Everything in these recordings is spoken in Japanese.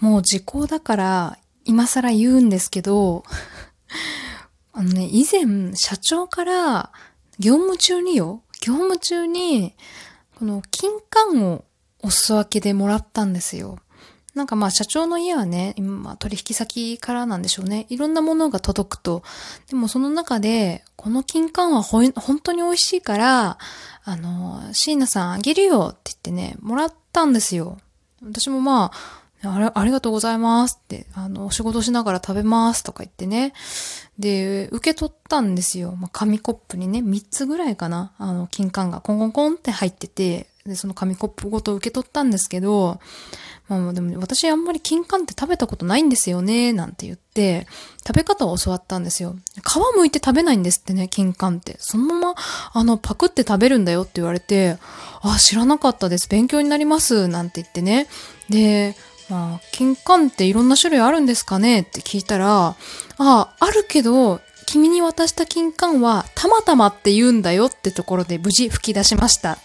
もう時効だから今更言うんですけど、あのね、以前社長から業務中によ、業務中にこの金柑をお裾分けでもらったんですよ。なんかまあ社長の家はね、今取引先からなんでしょうね。いろんなものが届くと。でもその中で、この金柑はほ本当に美味しいから、あの、椎名さんあげるよって言ってね、もらったんですよ。私もまあ、あれ、ありがとうございますって、あの、仕事しながら食べますとか言ってね。で、受け取ったんですよ。まあ、紙コップにね、3つぐらいかな。あの、金柑がコンコンコンって入ってて、で、その紙コップごと受け取ったんですけど、まあでも私あんまり金柑って食べたことないんですよね、なんて言って、食べ方を教わったんですよ。皮むいて食べないんですってね、金柑って。そのまま、あの、パクって食べるんだよって言われて、あ、知らなかったです。勉強になります。なんて言ってね。で、まあ、金柑っていろんな種類あるんですかねって聞いたら、あ、ああるけど、君に渡した金柑はたまたまって言うんだよってところで無事吹き出しました。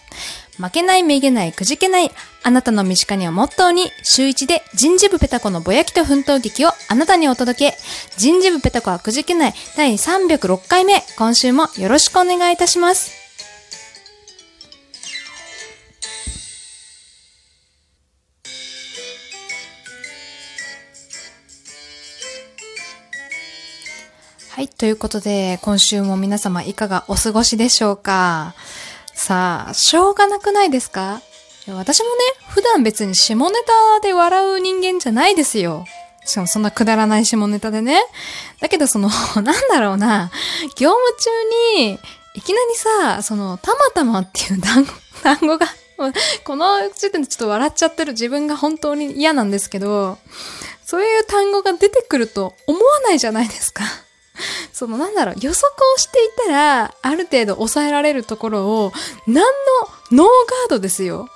負けない、めげない、くじけない。あなたの身近にはモットーに、週一で人事部ペタコのぼやきと奮闘劇をあなたにお届け。人事部ペタコはくじけない第306回目。今週もよろしくお願いいたします。はい。ということで、今週も皆様いかがお過ごしでしょうか？さあ、しょうがなくないですか？私もね、普段別に下ネタで笑う人間じゃないですよ。しかもそんなくだらない下ネタでね。だけどその、なんだろうな、業務中に、いきなりさ、その、たまたまっていう単語、単語が、この時点でちょっと笑っちゃってる自分が本当に嫌なんですけど、そういう単語が出てくると思わないじゃないですか。そのなんだろう、予測をしていたら、ある程度抑えられるところを、何のノーガードですよ。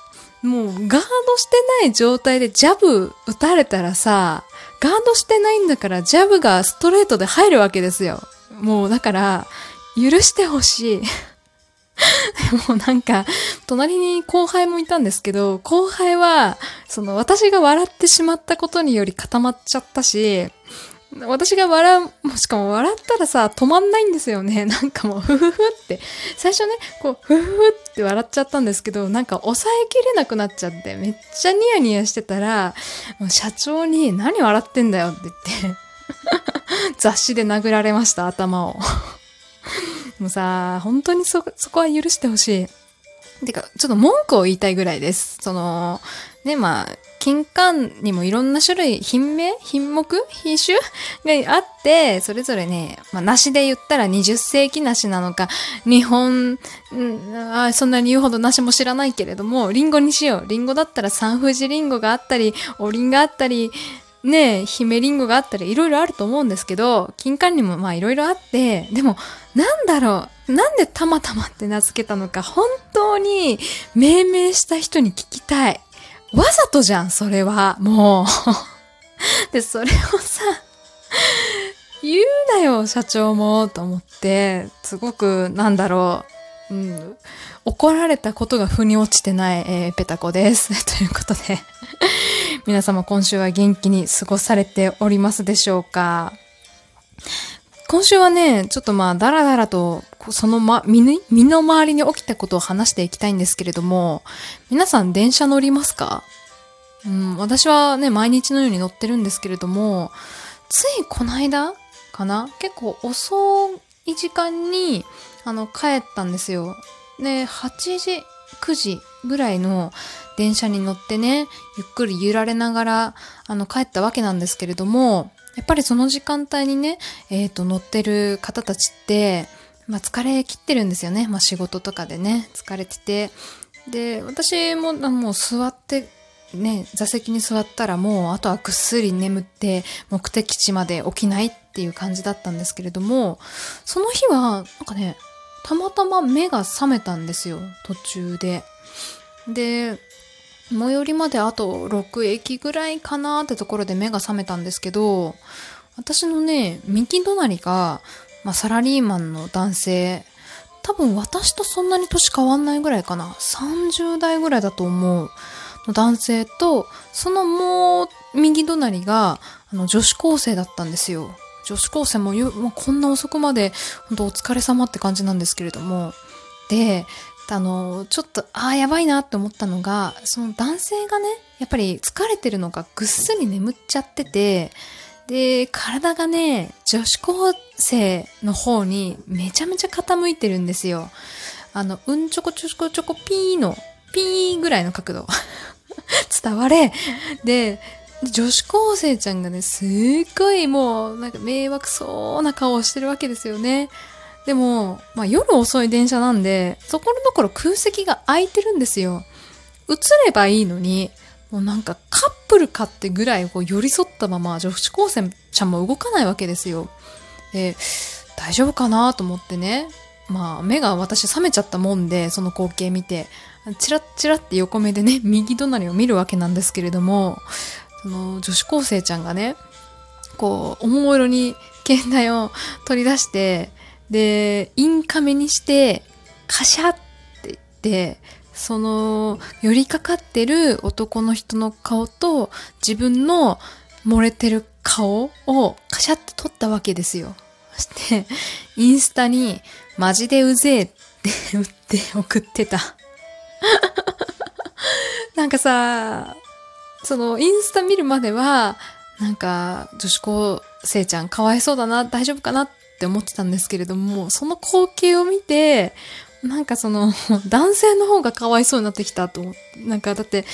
もう、ガードしてない状態でジャブ打たれたらさ、ガードしてないんだから、ジャブがストレートで入るわけですよ。もう、だから、許してほしい。で もなんか、隣に後輩もいたんですけど、後輩は、その私が笑ってしまったことにより固まっちゃったし、私が笑う、もしかも笑ったらさ、止まんないんですよね。なんかもう、ふふふって。最初ね、こう、ふふふって笑っちゃったんですけど、なんか抑えきれなくなっちゃって、めっちゃニヤニヤしてたら、社長に、何笑ってんだよって言って、雑誌で殴られました、頭を。もうさ、本当にそ、そこは許してほしい。てか、ちょっと文句を言いたいぐらいです。その、ね、まあ、金柑にもいろんな種類、品名品目品種があって、それぞれね、まあ、梨で言ったら20世紀梨なのか、日本、んあそんなに言うほど梨も知らないけれども、リンゴにしよう。リンゴだったら三富士リンゴがあったり、おりんがあったり、ねえ姫リンゴがあったり、いろいろあると思うんですけど、金柑にもまあいろいろあって、でも、なんだろう、なんでたまたまって名付けたのか、本当に命名した人に聞きたい。わざとじゃん、それは。もう。で、それをさ、言うなよ、社長も、と思って、すごく、なんだろう、うん、怒られたことが腑に落ちてない、えー、ペタコです。ということで、皆様今週は元気に過ごされておりますでしょうか？今週はね、ちょっとまあ、だらだらと、そのま、身身の回りに起きたことを話していきたいんですけれども、皆さん電車乗りますか？うん、私はね、毎日のように乗ってるんですけれども、ついこの間かな？結構遅い時間に、あの、帰ったんですよ。で、8時、9時ぐらいの電車に乗ってね、ゆっくり揺られながら、あの、帰ったわけなんですけれども、やっぱりその時間帯にね、えっ、ー、と、乗ってる方たちって、まあ、疲れ切ってるんですよね。まあ、仕事とかでね、疲れてて。で、私も、もう座って、ね、座席に座ったらもう、あとはぐっすり眠って、目的地まで起きないっていう感じだったんですけれども、その日は、なんかね、たまたま目が覚めたんですよ、途中で。で、最寄りまであと6駅ぐらいかなってところで目が覚めたんですけど、私のね、右隣が、まあ、サラリーマンの男性、多分私とそんなに年変わんないぐらいかな。30代ぐらいだと思う。の男性と、そのもう右隣が、あの、女子高生だったんですよ。女子高生もよ、もうこんな遅くまで、本当お疲れ様って感じなんですけれども。で、あの、ちょっと、ああ、やばいなって思ったのが、その男性がね、やっぱり疲れてるのかぐっすり眠っちゃってて、で、体がね、女子高生の方にめちゃめちゃ傾いてるんですよ。あの、うんちょこちょこちょこピーの、ピーぐらいの角度。伝われ。で、女子高生ちゃんがね、すっごいもう、なんか迷惑そうな顔をしてるわけですよね。でも、まあ夜遅い電車なんで、そこのところ空席が空いてるんですよ。映ればいいのに、もうなんかカップルかってぐらいこう寄り添ったまま女子高生ちゃんも動かないわけですよ。で、大丈夫かなと思ってね。まあ目が私覚めちゃったもんで、その光景見て、チラッチラって横目でね、右隣を見るわけなんですけれども、その女子高生ちゃんがね、こう、おもむろに携帯を取り出して、で、インカメにして、カシャって言って、その、寄りかかってる男の人の顔と自分の漏れてる顔をカシャって撮ったわけですよ。そして、インスタに、マジでうぜえって打って送ってた。なんかさ、その、インスタ見るまでは、なんか、女子高生ちゃんかわいそうだな、大丈夫かなっって思ってたんですけれども、その光景を見て、なんかその、男性の方がかわいそうになってきたと思って、なんかだって、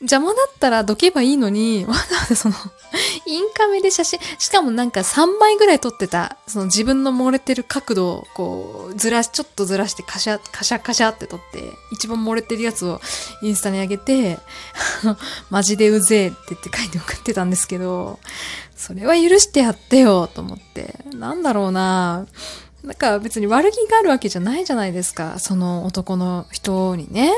邪魔だったらどけばいいのに、わざわざその、インカメで写真、しかもなんか3枚ぐらい撮ってた、その自分の漏れてる角度をこう、ずらし、ちょっとずらしてカシャ、カシャカシャって撮って、一番漏れてるやつをインスタに上げて、マジでうぜえって言って書いて送ってたんですけど、それは許してやってよと思って。なんだろうなぁなんか別に悪気があるわけじゃないじゃないですか。その男の人にね。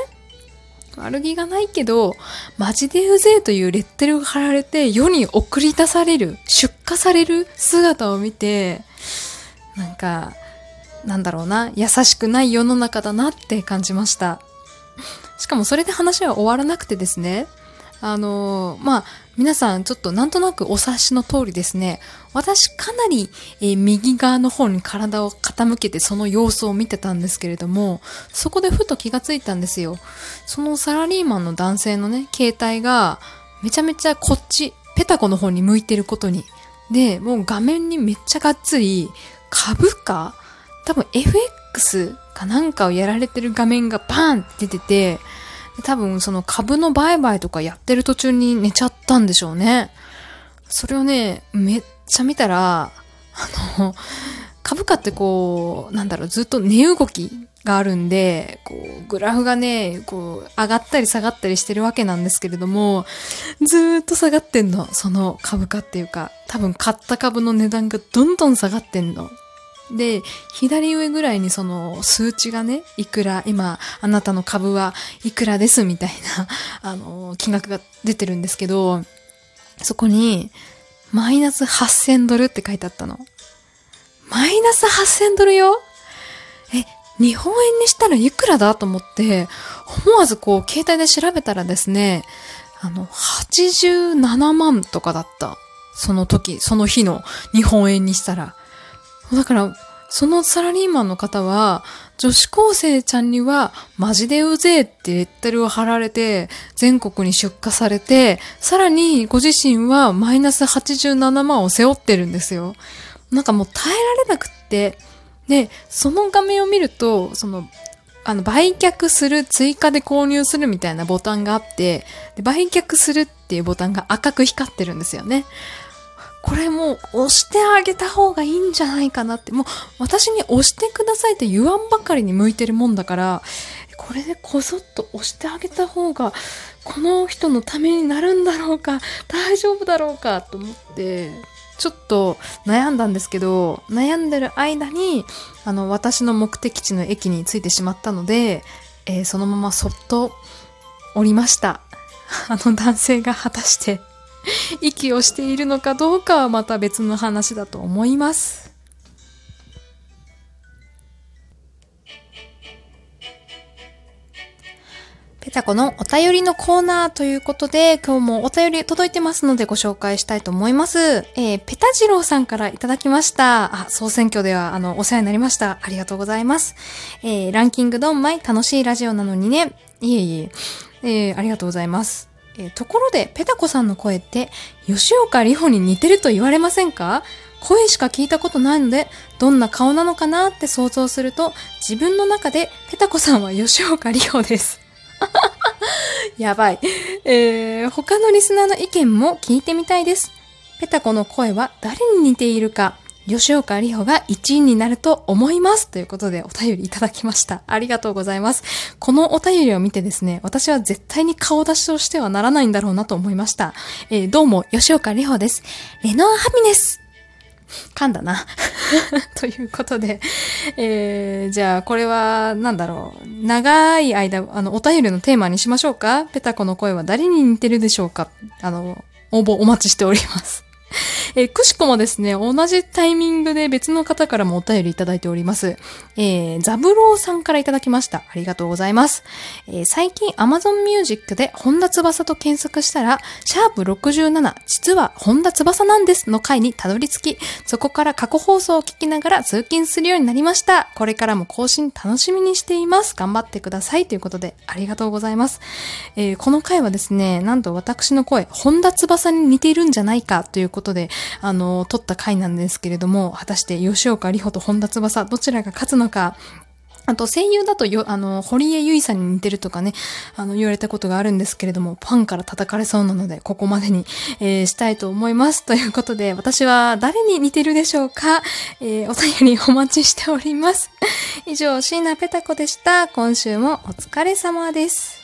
悪気がないけど、マジでうぜえというレッテルが貼られて世に送り出される、出荷される姿を見て、なんか、なんだろうな、優しくない世の中だなって感じました。しかもそれで話は終わらなくてですね、あのー、まあ、皆さんちょっとなんとなくお察しの通りですね、私かなり、えー、右側の方に体を傾けてその様子を見てたんですけれども、そこでふと気がついたんですよ。そのサラリーマンの男性のね、携帯がめちゃめちゃこっち、ペタコの方に向いてることに。で、もう画面にめっちゃがっつり株価多分 FX かなんかをやられてる画面がバーンって出てて、多分その株の売買とかやってる途中に寝ちゃったんでしょうね。それをね、めっちゃ見たら、あの、株価ってこう、なんだろう、ずっと値動きがあるんで、こう、グラフがね、こう、上がったり下がったりしてるわけなんですけれども、ずっと下がってんの、その株価っていうか、多分買った株の値段がどんどん下がってんの。で、左上ぐらいにその数値がね、いくら、今、あなたの株はいくらですみたいな、あの、金額が出てるんですけど、そこに、マイナス8000ドルって書いてあったの。マイナス8000ドルよ？え、日本円にしたらいくらだと思って、思わずこう、携帯で調べたらですね、あの、87万とかだった。その時、その日の日本円にしたら。だから、そのサラリーマンの方は、女子高生ちゃんには、マジでうぜえってレッテルを貼られて、全国に出荷されて、さらにご自身はマイナス87万を背負ってるんですよ。なんかもう耐えられなくって。で、その画面を見ると、その、あの、売却する、追加で購入するみたいなボタンがあって、で売却するっていうボタンが赤く光ってるんですよね。これもう押してあげた方がいいんじゃないかなって、もう私に押してくださいって言わんばかりに向いてるもんだから、これでこそっと押してあげた方が、この人のためになるんだろうか、大丈夫だろうかと思って、ちょっと悩んだんですけど、悩んでる間に、あの、私の目的地の駅に着いてしまったので、えー、そのままそっと降りました。あの男性が果たして 息をしているのかどうかはまた別の話だと思います。ペタコのお便りのコーナーということで、今日もお便り届いてますのでご紹介したいと思います。えー、ペタジローさんからいただきました。あ、総選挙では、あの、お世話になりました。ありがとうございます。えー、ランキングドンマイ楽しいラジオなのにね。いえいえ。えー、ありがとうございます。えー、ところで、ペタコさんの声って、吉岡里帆に似てると言われませんか？声しか聞いたことないので、どんな顔なのかなって想像すると、自分の中でペタコさんは吉岡里帆です。やばい。えー、他のリスナーの意見も聞いてみたいです。ペタコの声は誰に似ているか、吉岡里帆が1位になると思います。ということでお便りいただきました。ありがとうございます。このお便りを見てですね、私は絶対に顔出しとしてはならないんだろうなと思いました。えー、どうも、吉岡里帆です。レノアハピネス噛んだな ということで、えー、じゃあこれは何だろう。長い間、あの、お便りのテーマにしましょうかペタコの声は誰に似てるでしょうかあの、応募お待ちしております。えー、くしこもですね、同じタイミングで別の方からもお便りいただいております。えー、ザブローさんからいただきました。ありがとうございます。えー、最近 Amazon Music で本田翼と検索したら、シャープ67、実は本田翼なんですの回にたどり着き、そこから過去放送を聞きながら通勤するようになりました。これからも更新楽しみにしています。頑張ってください。ということで、ありがとうございます。えー、この回はですね、なんと私の声、本田翼に似ているんじゃないかということことで、あの、撮った回なんですけれども、果たして吉岡里帆と本田翼、どちらが勝つのか、あと声優だとよ、あの、堀江由衣さんに似てるとかね、あの、言われたことがあるんですけれども、ファンから叩かれそうなので、ここまでに、えー、したいと思います。ということで、私は誰に似てるでしょうか？えー、お便りお待ちしております。以上、椎名ペタ子でした。今週もお疲れ様です。